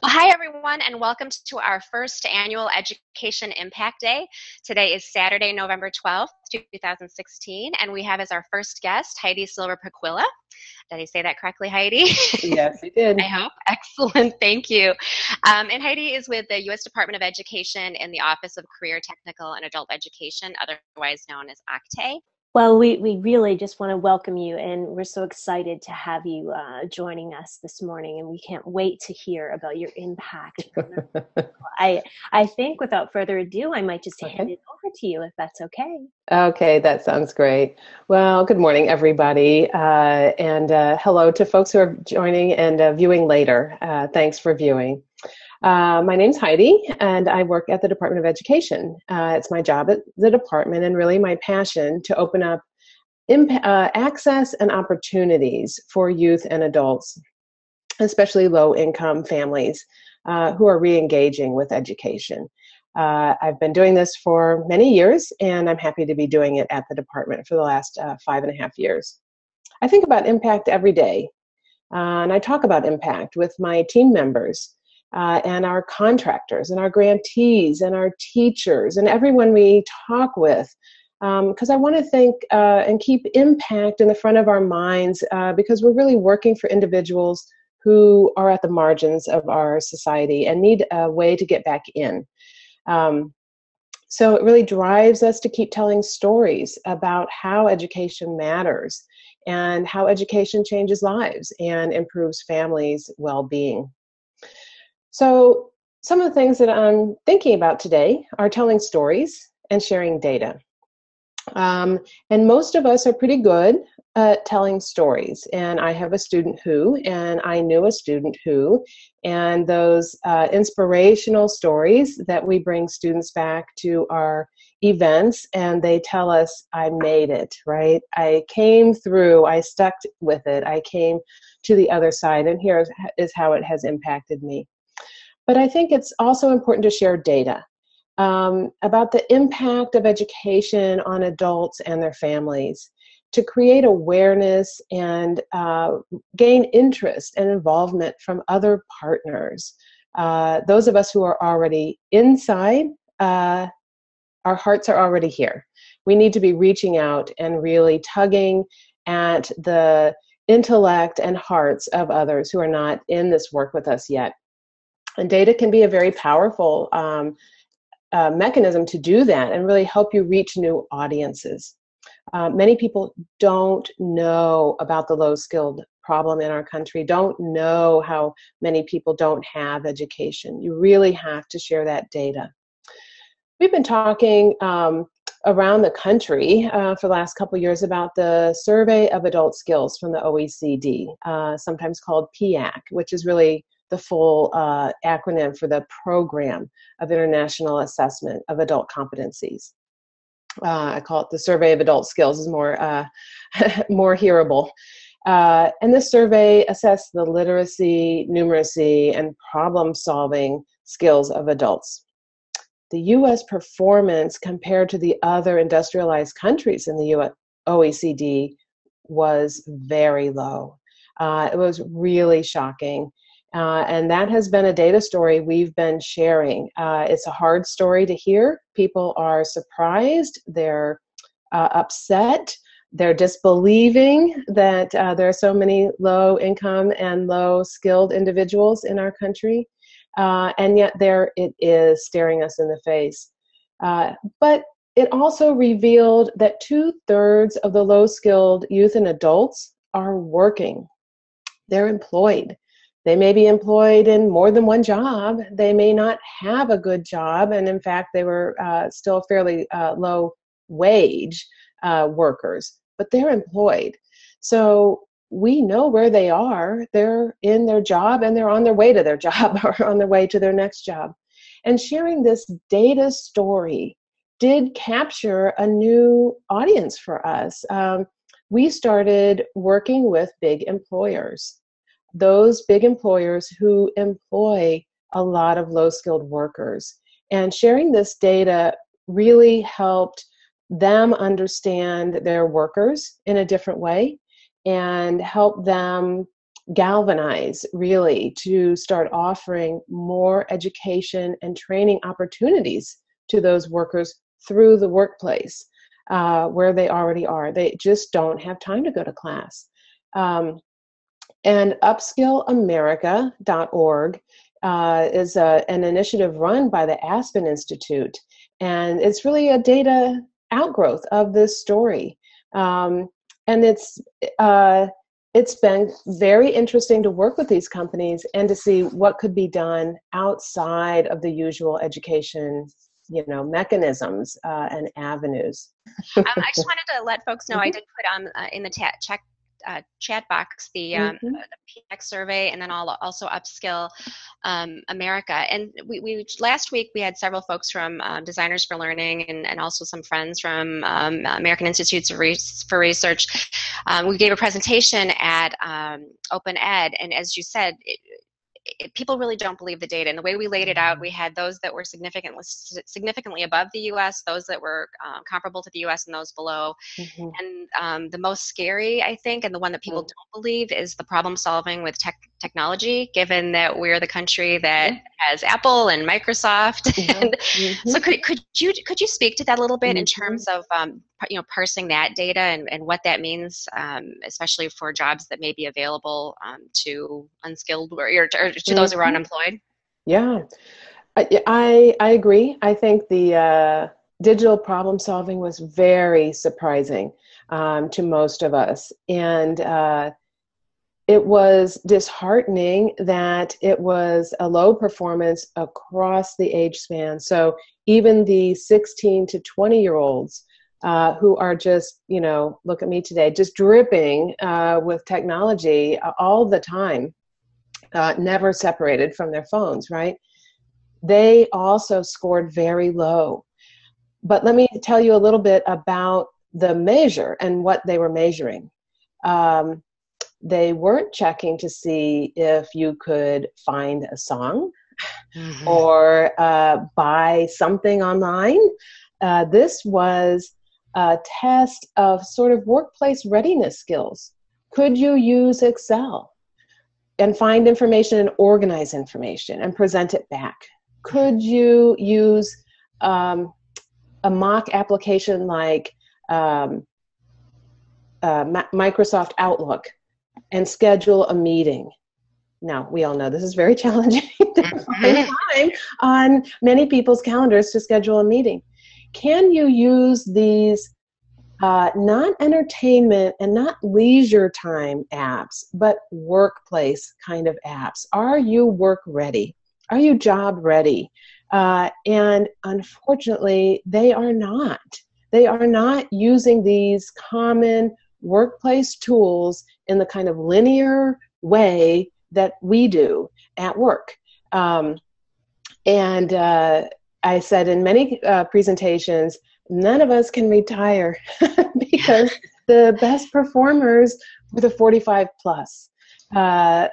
Well, hi everyone, and welcome to our first annual Education Impact Day. Today is Saturday, November 12th, 2016, and we have as our first guest Heidi Silver Pacuilla. Did I say that correctly, Heidi? Yes, you did. I hope. Excellent. Thank you. Um, and Heidi is with the U.S. Department of Education in the Office of Career, Technical, and Adult Education, otherwise known as OCTAE. Well, we, we really just want to welcome you, and we're so excited to have you uh, joining us this morning, and we can't wait to hear about your impact. I I think without further ado, I might just okay. hand it over to you if that's okay. Okay, that sounds great. Well, good morning, everybody, uh, and uh, hello to folks who are joining and uh, viewing later. Uh, thanks for viewing. Uh, my name's Heidi, and I work at the Department of Education. Uh, it's my job at the department, and really my passion to open up imp- uh, access and opportunities for youth and adults, especially low income families uh, who are re engaging with education. Uh, I've been doing this for many years, and I'm happy to be doing it at the department for the last uh, five and a half years. I think about impact every day, and I talk about impact with my team members uh, and our contractors and our grantees and our teachers and everyone we talk with because um, I want to think uh, and keep impact in the front of our minds uh, because we're really working for individuals who are at the margins of our society and need a way to get back in. Um, so it really drives us to keep telling stories about how education matters and how education changes lives and improves families' well being. So, some of the things that I'm thinking about today are telling stories and sharing data. Um, and most of us are pretty good at telling stories. And I have a student who, and I knew a student who, and those uh, inspirational stories that we bring students back to our events and they tell us, I made it, right? I came through, I stuck with it, I came to the other side, and here is how it has impacted me. But I think it's also important to share data um, about the impact of education on adults and their families to create awareness and uh, gain interest and involvement from other partners. Uh, those of us who are already inside, uh, our hearts are already here. We need to be reaching out and really tugging at the intellect and hearts of others who are not in this work with us yet. And data can be a very powerful um, uh, mechanism to do that and really help you reach new audiences. Uh, many people don't know about the low skilled problem in our country, don't know how many people don't have education. You really have to share that data. We've been talking um, around the country uh, for the last couple years about the Survey of Adult Skills from the OECD, uh, sometimes called PIAAC, which is really the full uh, acronym for the Program of International Assessment of Adult Competencies. Uh, I call it the Survey of Adult Skills is more uh, more hearable. Uh, and this survey assessed the literacy, numeracy, and problem-solving skills of adults. The U.S. performance compared to the other industrialized countries in the US, OECD was very low. Uh, it was really shocking. Uh, and that has been a data story we've been sharing. Uh, it's a hard story to hear. People are surprised, they're uh, upset, they're disbelieving that uh, there are so many low income and low skilled individuals in our country. Uh, and yet, there it is staring us in the face. Uh, but it also revealed that two thirds of the low skilled youth and adults are working, they're employed. They may be employed in more than one job. They may not have a good job, and in fact, they were uh, still fairly uh, low wage uh, workers, but they're employed. So we know where they are. They're in their job and they're on their way to their job or on their way to their next job. And sharing this data story did capture a new audience for us. Um, we started working with big employers those big employers who employ a lot of low skilled workers. And sharing this data really helped them understand their workers in a different way and help them galvanize really to start offering more education and training opportunities to those workers through the workplace uh, where they already are. They just don't have time to go to class. Um, and upskillamerica.org uh, is a, an initiative run by the Aspen Institute. And it's really a data outgrowth of this story. Um, and it's uh, it's been very interesting to work with these companies and to see what could be done outside of the usual education you know mechanisms uh, and avenues um, i just wanted to let folks know mm-hmm. i did put um, uh, in the ta- check uh, chat box the, um, mm-hmm. the PIAAC survey and then I'll also Upskill um, America. And we, we, last week we had several folks from uh, Designers for Learning and, and also some friends from um, American Institutes Re- for Research. Um, we gave a presentation at um, Open Ed, and as you said, it, it, people really don't believe the data. And the way we laid it out, we had those that were significantly significantly above the U.S., those that were um, comparable to the U.S., and those below. Mm-hmm. And um, the most scary, I think, and the one that people mm-hmm. don't believe is the problem solving with tech technology. Given that we're the country that mm-hmm. has Apple and Microsoft, mm-hmm. and mm-hmm. so could could you could you speak to that a little bit in mm-hmm. terms of um, you know parsing that data and, and what that means um, especially for jobs that may be available um, to unskilled or, or to mm-hmm. those who are mm-hmm. unemployed yeah i i, agree i think the uh, digital problem solving was very surprising um, to most of us and uh, it was disheartening that it was a low performance across the age span. So even the 16 to 20 year olds uh, who are just, you know, look at me today, just dripping uh, with technology all the time, uh, never separated from their phones, right? They also scored very low. But let me tell you a little bit about the measure and what they were measuring. Um, they weren't checking to see if you could find a song mm-hmm. or uh, buy something online. Uh, this was a test of sort of workplace readiness skills. Could you use Excel and find information and organize information and present it back? Could you use um, a mock application like um, uh, Microsoft Outlook and schedule a meeting? Now, we all know this is very challenging to find mm-hmm. time on many people's calendars to schedule a meeting. Can you use these uh, not entertainment and not leisure time apps, but workplace kind of apps. Are you work ready? Are you job ready? Uh, and unfortunately, they are not. They are not using these common workplace tools in the kind of linear way that we do at work. Um, and uh, I said in many uh, presentations, none of us can retire because the best performers were the 45 plus. Uh,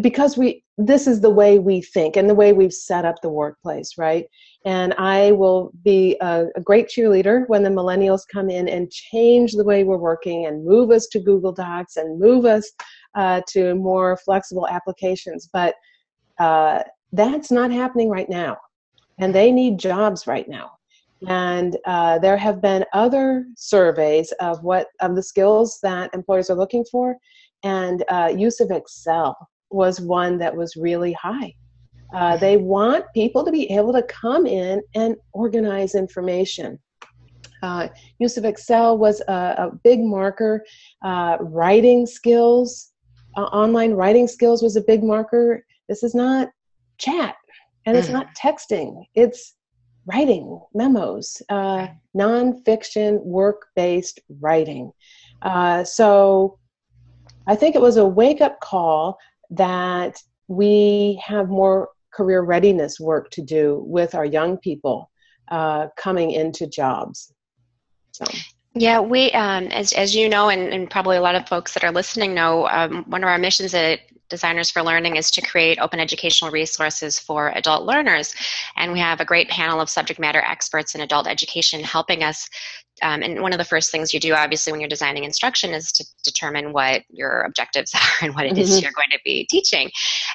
because we this is the way we think and the way we've set up the workplace right? And i will be a, a, great cheerleader when the millennials come in and change the way we're working and move us to google docs and move us uh, to more flexible applications. But uh, that's not happening right now. And they need jobs right now and uh, there have been other surveys of what of the skills that employers are looking for, and uh, use of Excel was one that was really high. Uh, they want people to be able to come in and organize information. Uh, use of Excel was a, a big marker. Uh, writing skills, uh, online writing skills was a big marker. This is not chat and it's mm. not texting. It's writing memos, uh, nonfiction, work based writing. Uh, so I think it was a wake up call that we have more career readiness work to do with our young people uh, coming into jobs. So. Yeah, we, um, as, as you know, and, and, probably a lot of folks that are listening know, um, one of our missions at Designers for Learning is to create open educational resources for adult learners. And we have a great panel of subject matter experts in adult education helping us um, and one of the first things you do, obviously, when you're designing instruction is to determine what your objectives are and what it is mm-hmm. you're going to be teaching.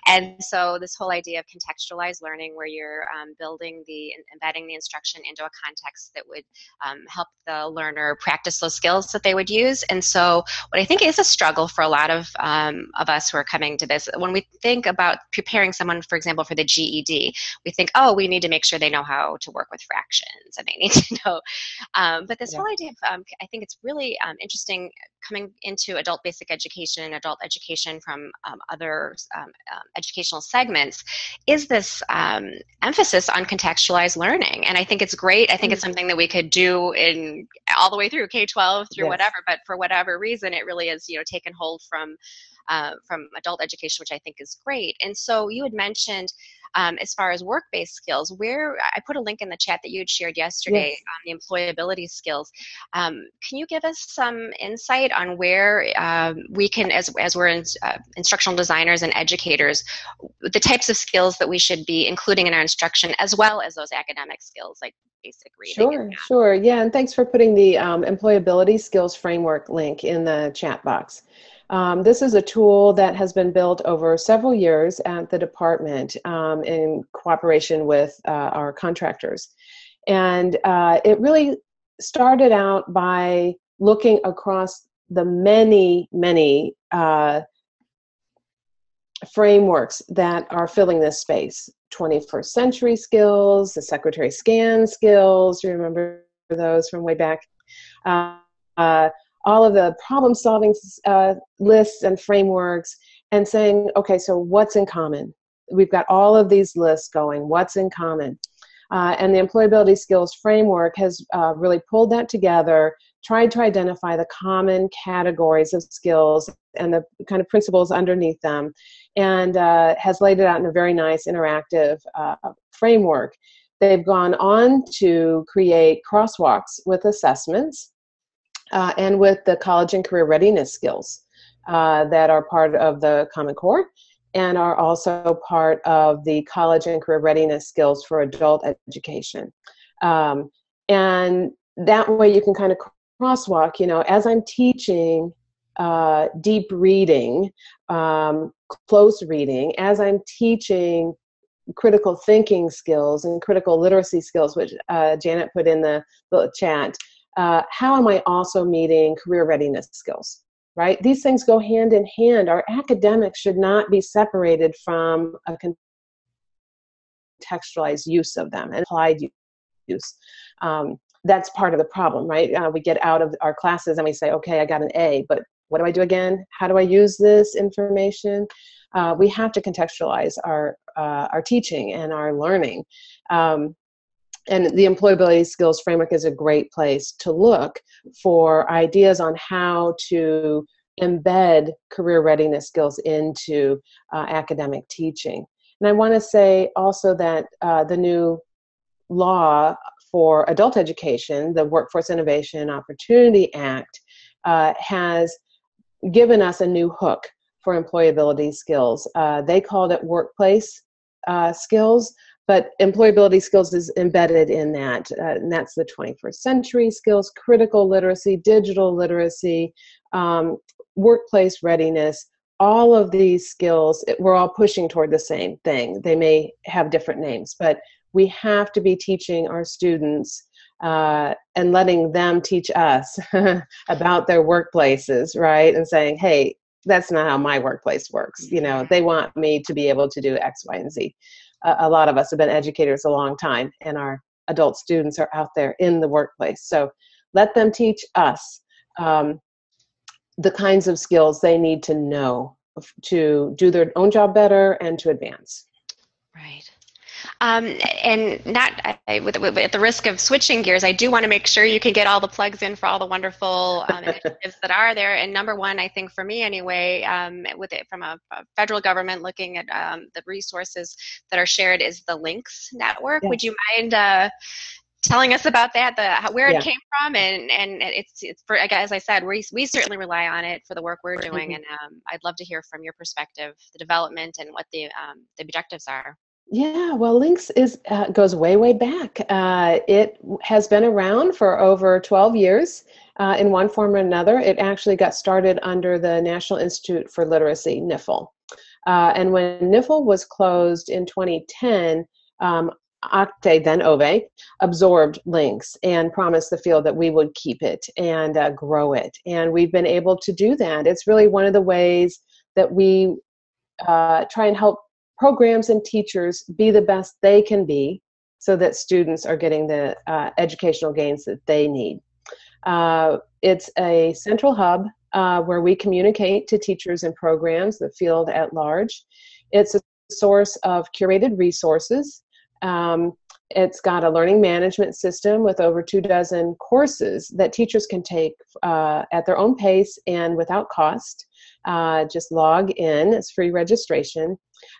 And so, this whole idea of contextualized learning, where you're um, building the, embedding the instruction into a context that would um, help the learner practice those skills that they would use. And so, what I think is a struggle for a lot of, um, of us who are coming to this, when we think about preparing someone, for example, for the GED, we think, oh, we need to make sure they know how to work with fractions and they need to know. Um, but this yeah. whole idea of, um, I think it's really um, interesting coming into adult basic education and adult education from um, other um, um, educational segments is this emphasis on contextualized learning. And I think it's great. I think mm-hmm. it's something that we could do in all the way through K-12 through yes. whatever, but for whatever reason, it really is, you know, taken hold from uh, from adult education, which I think is great. And so you had mentioned um, as far as work-based skills, where I put a link in the chat that you had shared yesterday yes. on the employability skills. Um, can you give us some insight on where um, we can, as, as we're in, uh, instructional designers and educators, the types of skills that we should be including in our instruction, as well as those academic skills like basic reading. Sure, sure. Yeah, and thanks for putting the um, employability skills framework link in the chat box. Um, this is a tool that has been built over several years at the department um, in cooperation with uh, our contractors. And uh, it really started out by looking across the many, many uh, frameworks that are filling this space 21st century skills, the Secretary Scan skills, you remember those from way back. Uh, uh, all of the problem solving uh, lists and frameworks and saying, okay, so what's in common? We've got all of these lists going. What's in common? Uh, and the employability skills framework has uh, really pulled that together, tried to identify the common categories of skills and the kind of principles underneath them, and uh, has laid it out in a very nice interactive uh, framework. They've gone on to create crosswalks with assessments uh, and with the college and career readiness skills uh, that are part of the Common Core and are also part of the college and career readiness skills for adult education. Um, and that way you can kind of crosswalk, you know, as I'm teaching uh, deep reading, um, close reading, as I'm teaching critical thinking skills and critical literacy skills, which uh, Janet put in the, the chat, uh, how am I also meeting career readiness skills? Right? These things go hand in hand. Our academics should not be separated from a contextualized use of them and applied use. Um, that's part of the problem, right? Uh, we get out of our classes and we say, okay, I got an A, but what do I do again? How do I use this information? Uh, we have to contextualize our uh, our teaching and our learning. Um, and the employability skills framework is a great place to look for ideas on how to embed career readiness skills into uh, academic teaching. And I want to say also that uh, the new law for adult education, the Workforce Innovation Opportunity Act, uh, has given us a new hook for employability skills. Uh, they called it workplace uh, skills, but employability skills is embedded in that uh, and that's the 21st century skills critical literacy digital literacy um, workplace readiness. All of these skills we're all pushing toward the same thing. They may have different names but we have to be teaching our students uh, and letting them teach us about their workplaces right? And saying hey that's not how my workplace works. You know they want me to be able to do x y and z a, lot of us have been educators a long time and our adult students are out there in the workplace. So let them teach us um, the kinds of skills they need to know to do their own job better and to advance. Right um, and not I, with, with, at the risk of switching gears, I do want to make sure you can get all the plugs in for all the wonderful um, initiatives that are there. And number one, I think for me anyway, um, with it from a, a, federal government looking at um, the resources that are shared is the LINCS Network. Would you mind? Uh, telling us about that, the where it yeah. came from, and and it's it's for as I said, we we certainly rely on it for the work we're doing, mm-hmm. and um, I'd love to hear from your perspective, the development and what the um, the objectives are. Yeah, well, LINCS is uh, goes way, way back. Uh, it has been around for over 12 years uh, in one form or another. It actually got started under the National Institute for Literacy, NIFL. Uh, and when NIFL was closed in 2010, um, OCTAE, then OVAE, absorbed LINCS and promised the field that we would keep it and uh, grow it. And we've been able to do that. It's really one of the ways that we uh, try and help programs and teachers be the best they can be so that students are getting the uh, educational gains that they need. Uh, it's a central hub uh, where we communicate to teachers and programs, the field at large. It's a source of curated resources. Um, it's got a learning management system with over two dozen courses that teachers can take uh, at their own pace and without cost. Uh, just log in, it's free registration,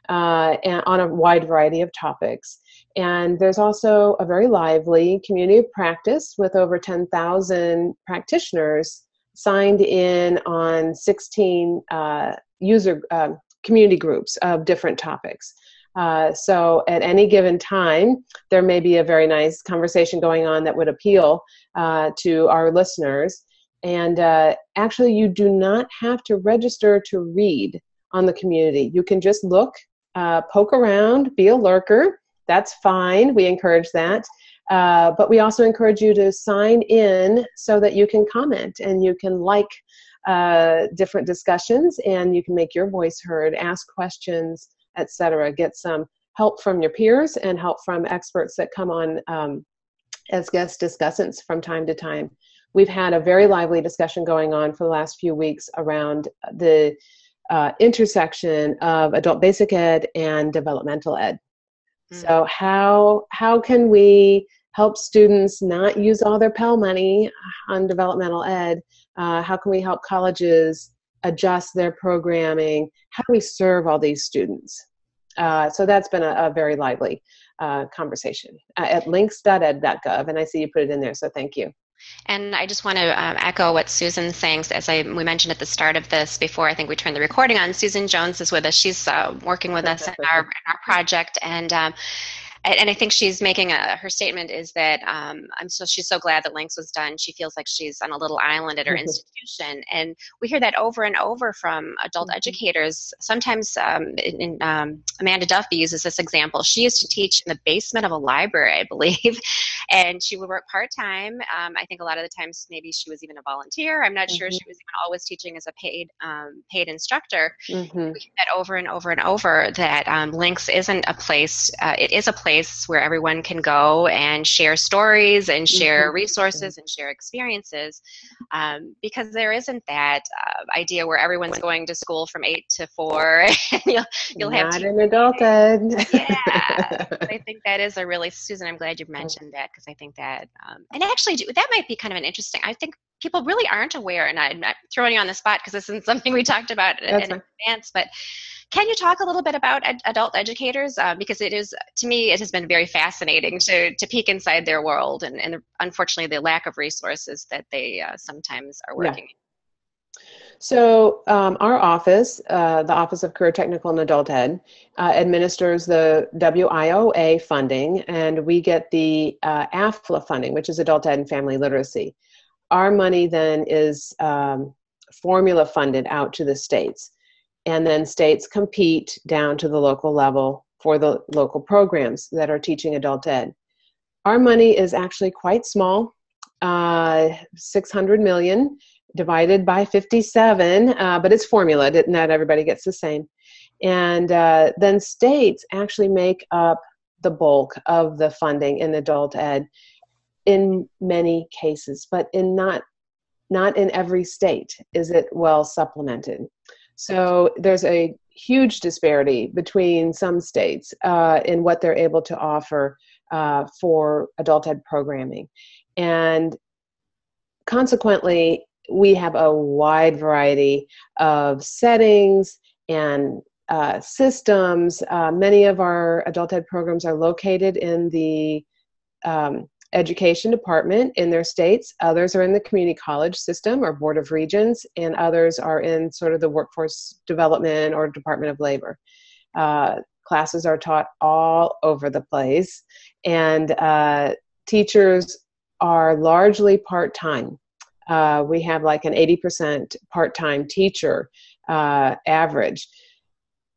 uh, and on a wide variety of topics. And there's also a very lively community of practice with over 10,000 practitioners signed in on 16 uh, user uh, community groups of different topics. Uh, so at any given time, there may be a very nice conversation going on that would appeal uh, to our listeners. And uh, actually, you do not have to register to read on the community. You can just look, uh, poke around, be a lurker. That's fine. We encourage that. Uh, but we also encourage you to sign in so that you can comment and you can like uh, different discussions and you can make your voice heard, ask questions, etc. Get some help from your peers and help from experts that come on um, as guest discussants from time to time. We've had a very lively discussion going on for the last few weeks around the uh, intersection of adult basic ed and developmental ed. Mm. So how how can we help students not use all their Pell money on developmental ed? Uh, how can we help colleges adjust their programming? How do we serve all these students? Uh, so that's been a, a very lively uh, conversation uh, at lincs.ed.gov, and I see you put it in there, so thank you. And I just want to um, echo what Susan's saying. As I we mentioned at the start of this, before I think we turned the recording on, Susan Jones is with us. She's uh, working with us in our, in our project, and um, and I think she's making a, her statement is that um, I'm so she's so glad that LINCS was done. She feels like she's on a little island at her mm-hmm. institution, and we hear that over and over from adult mm-hmm. educators. Sometimes, um, in, um, Amanda Duffy uses this example. She used to teach in the basement of a library, I believe, and she would work part time. Um, I think a lot of the times maybe she was even a volunteer. I'm not mm-hmm. sure she was even always teaching as a paid um, paid instructor. Mm-hmm. We hear that over and over and over that um, LINCS isn't a place. Uh, it is a place place where everyone can go and share stories and share mm-hmm. resources and share experiences um, because there isn't that uh, idea where everyone's going to school from 8 to 4 and you'll, you'll Not have an adulthood yeah i think that is a really susan i'm glad you mentioned that because i think that um, and actually that might be kind of an interesting i think people really aren't aware and i'm throwing you on the spot because this isn't something we talked about in, in advance but can you talk a little bit about ed- adult educators? Uh, because it is, to me, it has been very fascinating to, to peek inside their world and, and unfortunately the lack of resources that they uh, sometimes are working yeah. So, um, our office, uh, the Office of Career Technical and Adult Ed, uh, administers the WIOA funding, and we get the uh, AEFLA funding, which is Adult Ed and Family Literacy. Our money then is um, formula funded out to the states and then states compete down to the local level for the local programs that are teaching adult ed. Our money is actually quite small, uh, 600 million divided by 57, uh, but it's formula, not everybody gets the same. And uh, then states actually make up the bulk of the funding in adult ed in many cases, but in not not in every state is it well supplemented. So there's a huge disparity between some states uh, in what they're able to offer uh, for adult ed programming. And consequently, we have a wide variety of settings and uh, systems. Uh, many of our adult ed programs are located in the um, education department in their states. Others are in the community college system or board of regents, and others are in sort of the workforce development or Department of Labor. Uh, Classes are taught all over the place, and uh, teachers are largely part time. Uh, we have like an 80% part time teacher uh, average,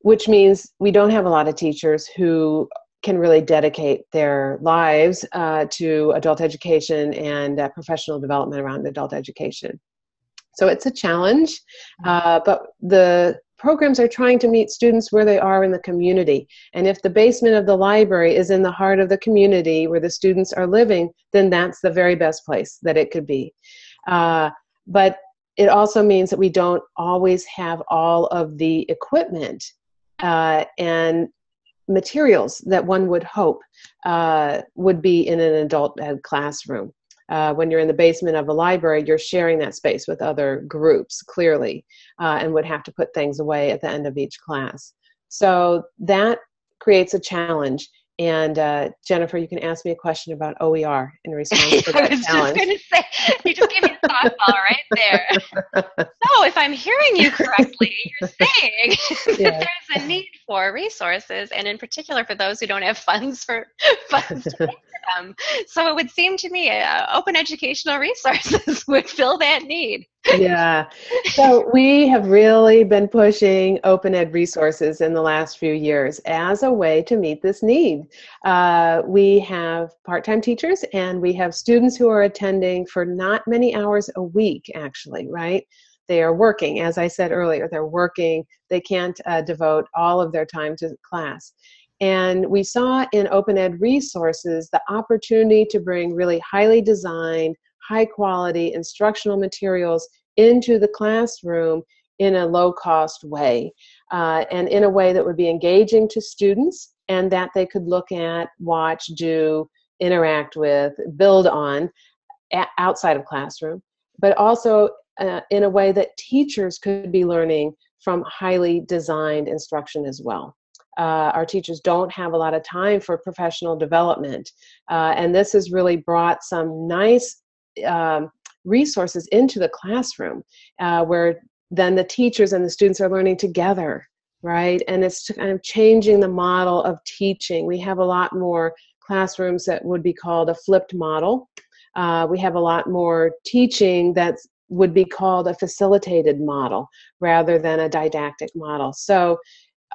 which means we don't have a lot of teachers who can really dedicate their lives uh, to adult education and uh, professional development around adult education. So it's a challenge, mm-hmm. uh, but the programs are trying to meet students where they are in the community. And if the basement of the library is in the heart of the community where the students are living, then that's the very best place that it could be. Uh, but it also means that we don't always have all of the equipment uh, and materials that one would hope uh, would be in an adult ed classroom. Uh, when you're in the basement of a library, you're sharing that space with other groups, clearly, uh, and would have to put things away at the end of each class. So that creates a challenge. And uh, Jennifer, you can ask me a question about OER in response to that I was challenge. just going to say, you just gave me a softball right there. so, if I'm hearing you correctly, you're saying Yeah. that there's a need for resources, and in particular for those who don't have funds for funds to them. So, it would seem to me uh, open educational resources would fill that need. yeah. So we have really been pushing open ed resources in the last few years as a way to meet this need. Uh, we have part time teachers and we have students who are attending for not many hours a week, actually, right? They are working, as I said earlier, they're working, they can't uh, devote all of their time to class. And we saw in open ed resources the opportunity to bring really highly designed, high quality instructional materials into the classroom in a low cost way uh, and in a way that would be engaging to students and that they could look at, watch, do, interact with, build on outside of classroom, but also uh, in a way that teachers could be learning from highly designed instruction as well. Uh, our teachers don't have a lot of time for professional development, uh, and this has really brought some nice um, resources into the classroom uh, where then the teachers and the students are learning together right? And it's kind of changing the model of teaching. We have a lot more classrooms that would be called a flipped model. Uh, we have a lot more teaching that would be called a facilitated model rather than a didactic model. So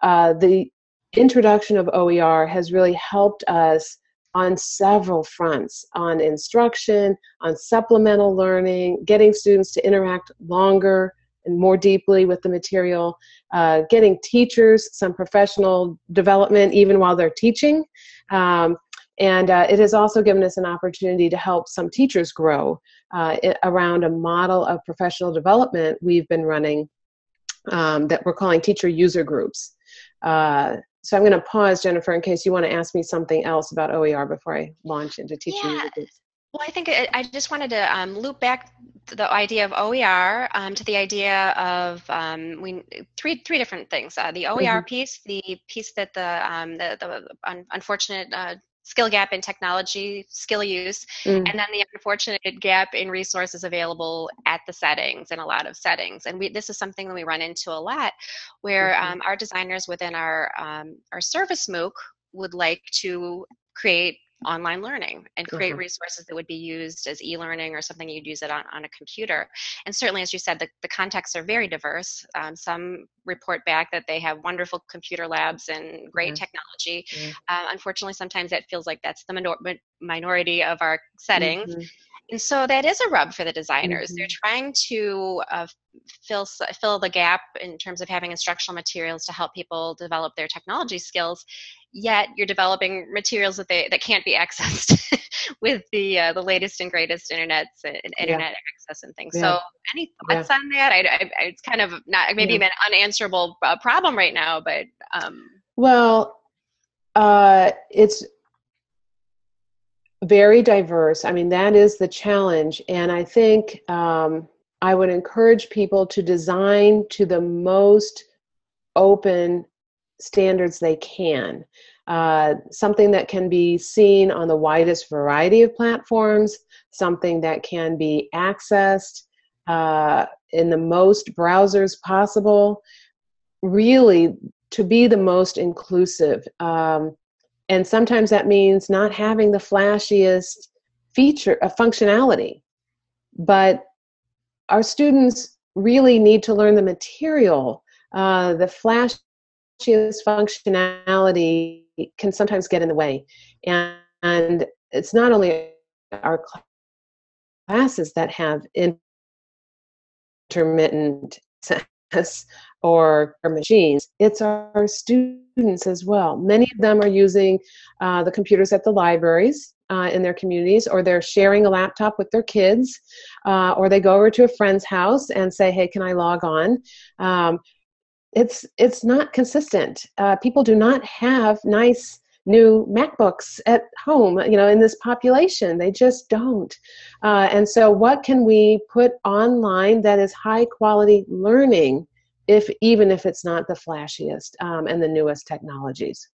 uh, the introduction of oer has really helped us on several fronts on instruction, on supplemental learning, getting students to interact longer and more deeply with the material, uh, getting teachers some professional development even while they're teaching. Um, and uh, it has also given us an opportunity to help some teachers grow uh, around a model of professional development we've been running um, that we're calling teacher user groups. Uh, so I'm going to pause, Jennifer, in case you want to ask me something else about OER before I launch into teaching. Yeah. Well, I think it, I just wanted to um, loop back the idea of OER um, to the idea of um, we three three different things. Uh, the OER Mhm. piece, the piece that the um, the, the un- unfortunate uh, skill gap in technology skill use, Mm. and then the unfortunate gap in resources available at the settings in a lot of settings. And we this is something that we run into a lot, where Mhm. um, our designers within our um, our service MOOC would like to create online learning and create Mhm. resources that would be used as e-learning or something you'd use it on, on a computer and certainly as you said the, the contexts are very diverse um, some report back that they have wonderful computer labs and great Mhm. technology Yeah. uh, unfortunately sometimes that feels like that's the minor- minority of our settings Mhm. and so that is a rub for the designers. They're Mhm. trying to uh, fill fill the gap in terms of having instructional materials to help people develop their technology skills. Yet you're developing materials that they that can't be accessed with the uh, the latest and greatest internets and internet access and things. Yeah. So any thoughts on that? I, I, it's kind of not maybe Yeah. an unanswerable uh, problem right now, but um, Well, uh, it's very diverse. I mean, that is the challenge. And I think um, I would encourage people to design to the most open standards they can. Uh, something that can be seen on the widest variety of platforms, something that can be accessed uh, in the most browsers possible. Really, to be the most inclusive. Um, and sometimes that means not having the flashiest feature, uh, functionality. But our students really need to learn the material. Uh, the flashiest functionality can sometimes get in the way. And, and it's not only our classes that have intermittent access or, or machines, it's our students as well. Many of them are using uh, the computers at the libraries uh, in their communities, or they're sharing a laptop with their kids, uh, or they go over to a friend's house and say, "Hey, can I log on?" Um, it's it's not consistent. Uh, people do not have nice new MacBooks at home, you know, in this population. They just don't. Uh, and so, what can we put online that is high quality learning, if even if it's not the flashiest um, and the newest technologies?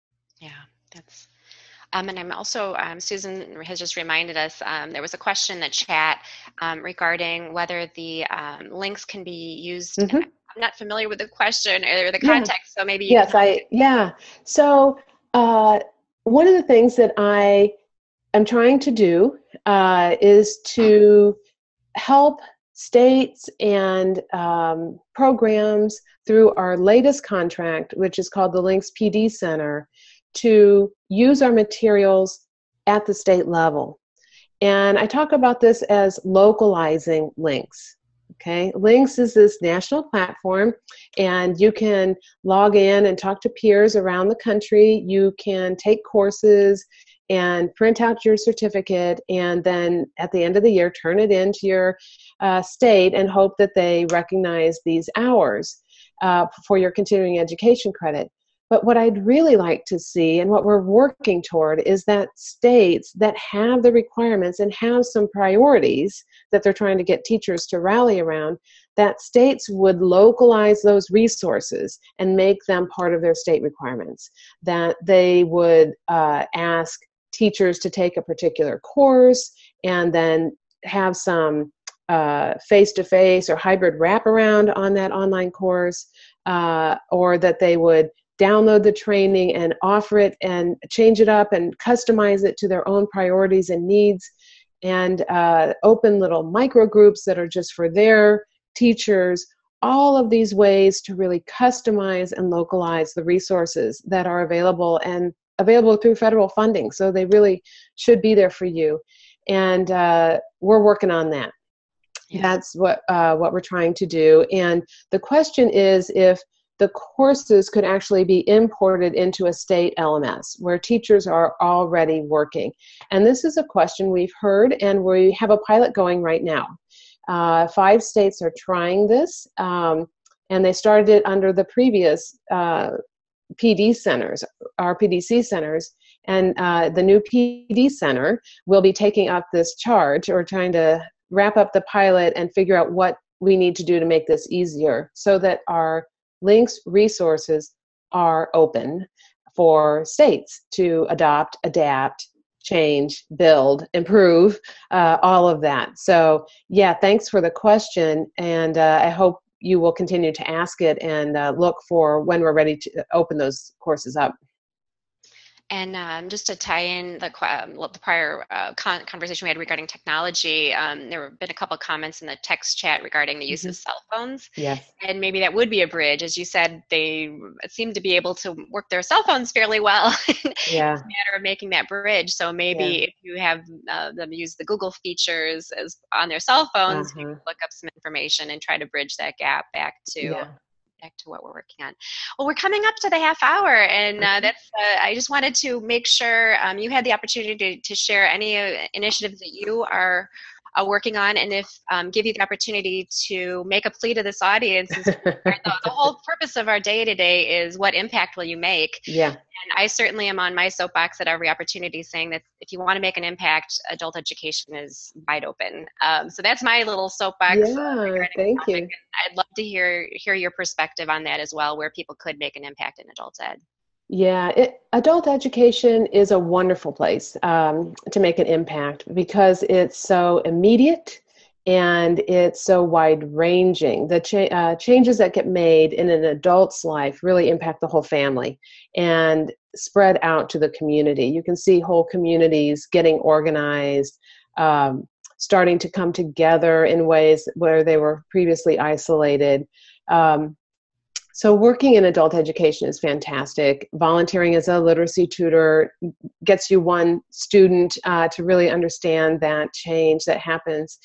Yeah, that's. Um, and I'm also, um, Susan has just reminded us, um, there was a question in the chat um, regarding whether the um, LINCS can be used. Mm-hmm. I'm not familiar with the question or the context, yeah. so maybe yes, I yeah. So uh, one of the things that I am trying to do uh, is to help states and um, programs through our latest contract, which is called the LINCS PD Center, to use our materials at the state level. And I talk about this as localizing LINCS. Okay, LINCS is this national platform, and you can log in and talk to peers around the country. You can take courses and print out your certificate, and then at the end of the year, turn it into your uh, state and hope that they recognize these hours uh, for your continuing education credit. But what I'd really like to see and what we're working toward is that states that have the requirements and have some priorities that they're trying to get teachers to rally around, that states would localize those resources and make them part of their state requirements. That they would uh, ask teachers to take a particular course and then have some face to face or hybrid wraparound on that online course, uh, or that they would download the training and offer it and change it up and customize it to their own priorities and needs. And uh, open little micro groups that are just for their teachers. All of these ways to really customize and localize the resources that are available and available through federal funding. So they really should be there for you. And uh, we're working on that. Yeah. that's what uh, what we're trying to do. And the question is if the courses could actually be imported into a state LMS where teachers are already working. And this is a question we've heard, and we have a pilot going right now. Uh, five states are trying this, um, and they started it under the previous uh, PD centers, our PDC centers, and uh, the new PD center will be taking up this charge or trying to wrap up the pilot and figure out what we need to do to make this easier so that our LINCS resources are open for states to adopt, adapt, change, build, improve, uh, all of that. So, yeah, thanks for the question. And uh, I hope you will continue to ask it and uh, look for when we're ready to open those courses up. And um, just to tie in the, um, the prior uh, con- conversation we had regarding technology, um, there have been a couple comments in the text chat regarding the use mm-hmm. of cell phones. Yes. And maybe that would be a bridge. As you said, they seem to be able to work their cell phones fairly well. yeah. it's a matter of making that bridge. So maybe yeah. if you have uh, them use the Google features as on their cell phones, uh-huh. you can look up some information and try to bridge that gap back to yeah back to what we're working on. Well, we're coming up to the half hour, and uh, that's. Uh, I just wanted to make sure um, you had the opportunity to, to share any uh, initiatives that you are uh, working on, and if um, give you the opportunity to make a plea to this audience. the, the, whole purpose of our day today is what impact will you make? Yeah. And I certainly am on my soapbox at every opportunity, saying that if you want to make an impact, adult education is wide open. Um, so that's my little soapbox. Yeah, thank you. I'd love to hear hear your perspective on that as well, where people could make an impact in adult ed. Yeah, it, adult education is a wonderful place um, to make an impact because it's so immediate and it's so wide ranging. The cha- uh, changes that get made in an adult's life really impact the whole family and spread out to the community. You can see whole communities getting organized, um, starting to come together in ways where they were previously isolated. Um, so, working in adult education is fantastic. Volunteering as a literacy tutor gets you one student uh, to really understand that change that happens.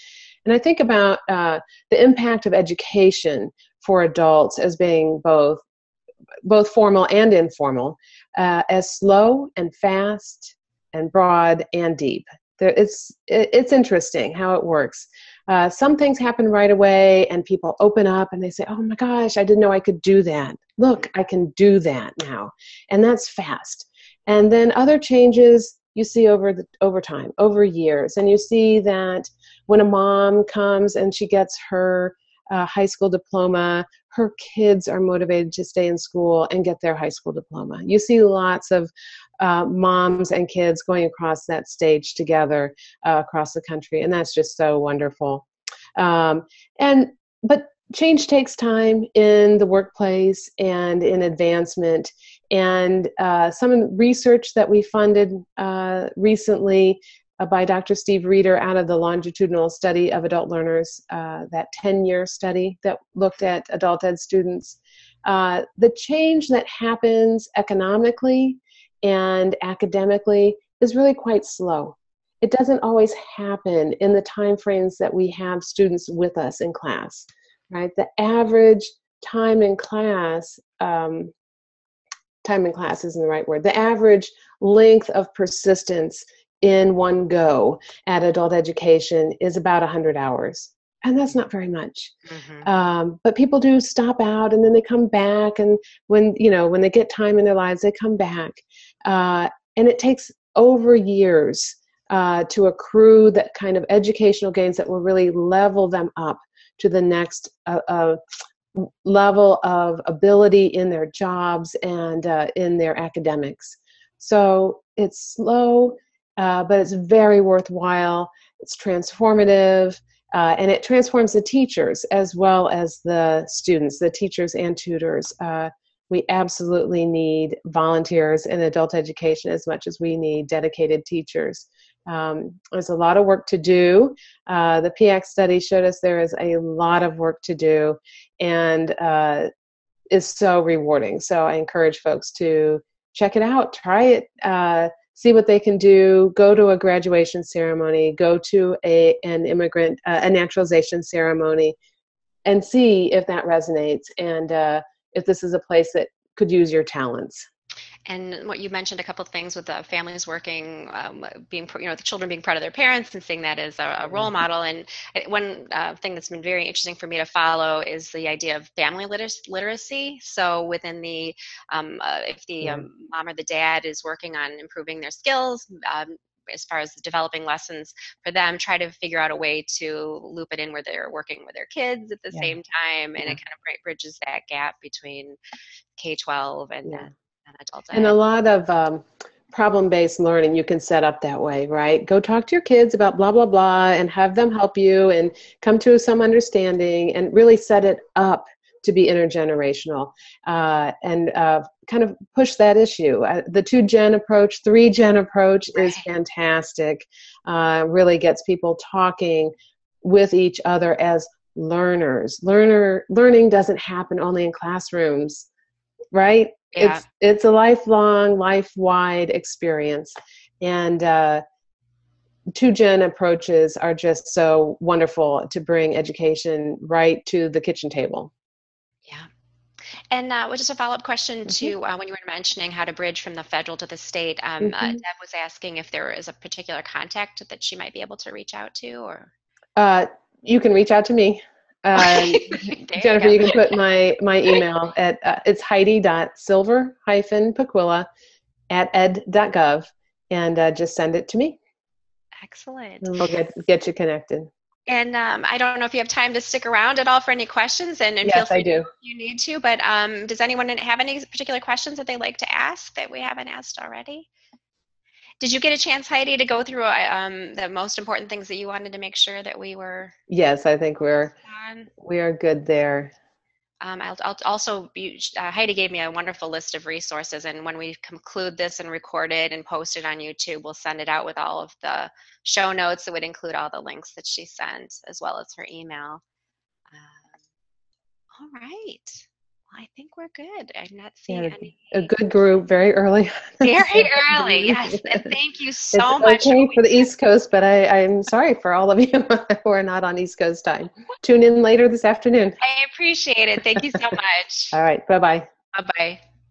And I think about uh, the impact of education for adults as being both both formal and informal, uh, as slow and fast and broad and deep. There, it's it's interesting how it works. Uh, some things happen right away, and people open up and they say, "Oh my gosh, I didn't know I could do that. Look, I can do that now," and that's fast. And then other changes you see over the over time, over years, and you see that when a mom comes and she gets her uh, high school diploma, her kids are motivated to stay in school and get their high school diploma. You see lots of uh, moms and kids going across that stage together uh, across the country, and that's just so wonderful. Um, and but change takes time in the workplace and in advancement. And uh, some research that we funded uh, recently uh, by Dr. Steve Reder out of the longitudinal study of adult learners, uh, that 10 year study that looked at adult ed students. Uh, the change that happens economically and academically is really quite slow. It doesn't always happen in the time frames that we have students with us in class, right? The average time in class, um, time in class isn't the right word, the average length of persistence in one go at adult education is about 100 hours and that's not very much mm-hmm. um, but people do stop out and then they come back and when you know when they get time in their lives they come back uh, and it takes over years uh, to accrue that kind of educational gains that will really level them up to the next uh, uh level of ability in their jobs and uh, in their academics so it's slow uh, but it's very worthwhile. It's transformative, uh, and it transforms the teachers as well as the students, the teachers and tutors. Uh, we absolutely need volunteers in adult education as much as we need dedicated teachers. Um, there's a lot of work to do. Uh, the PIAAC study showed us there is a lot of work to do, and uh, is so rewarding. So I encourage folks to check it out, try it uh, see what they can do go to a graduation ceremony go to a an immigrant uh, a naturalization ceremony and see if that resonates and uh, if this is a place that could use your talents and what you mentioned a couple of things with the families working, um, being you know the children being proud of their parents and seeing that as a, a role mm-hmm. model. And one uh, thing that's been very interesting for me to follow is the idea of family liter- literacy. So within the um, uh, if the um, mom or the dad is working on improving their skills, um, as far as developing lessons for them try to figure out a way to loop it in where they're working with their kids at the yeah. same time and yeah. it kind of bridges that gap between k-12 and yeah and a lot of um, problem-based learning you can set up that way, right? Go talk to your kids about blah blah blah, and have them help you, and come to some understanding, and really set it up to be intergenerational, uh, and uh, kind of push that issue. Uh, the two gen approach, three gen approach right. is fantastic. Uh, really gets people talking with each other as learners. Learner learning doesn't happen only in classrooms, right? Yeah. it's it's a lifelong life wide experience and uh, two gen approaches are just so wonderful to bring education right to the kitchen table yeah and uh, just a follow-up question mm-hmm. to uh, when you were mentioning how to bridge from the federal to the state um, uh, mm-hmm. uh, deb was asking if there is a particular contact that she might be able to reach out to or uh, you can reach out to me um, Jennifer, you, you, can put my my email at uh, it's heidi.silver hyphen pacuilla at ed.gov and uh, just send it to me. Excellent. And we'll get, get you connected. And um, I don't know if you have time to stick around at all for any questions, and, and yes, feel free I do. you need to. But um, does anyone have any particular questions that they'd like to ask that we haven't asked already? Did you get a chance, Heidi, to go through uh, um, the most important things that you wanted to make sure that we were? Yes, I think we're on? we are good there. Um, I'll, I'll also be, uh, Heidi gave me a wonderful list of resources, and when we conclude this and record it and post it on YouTube, we'll send it out with all of the show notes that would include all the links that she sent, as well as her email. Um, all right. I think we're good. I'm not seeing Yeah, any. A good group, very early. Very early, yes. And thank you so it's much. okay for the East Coast, but I, I'm sorry for all of you who are not on East Coast time. Tune in later this afternoon. I appreciate it. Thank you so much. All right, bye bye. bye bye.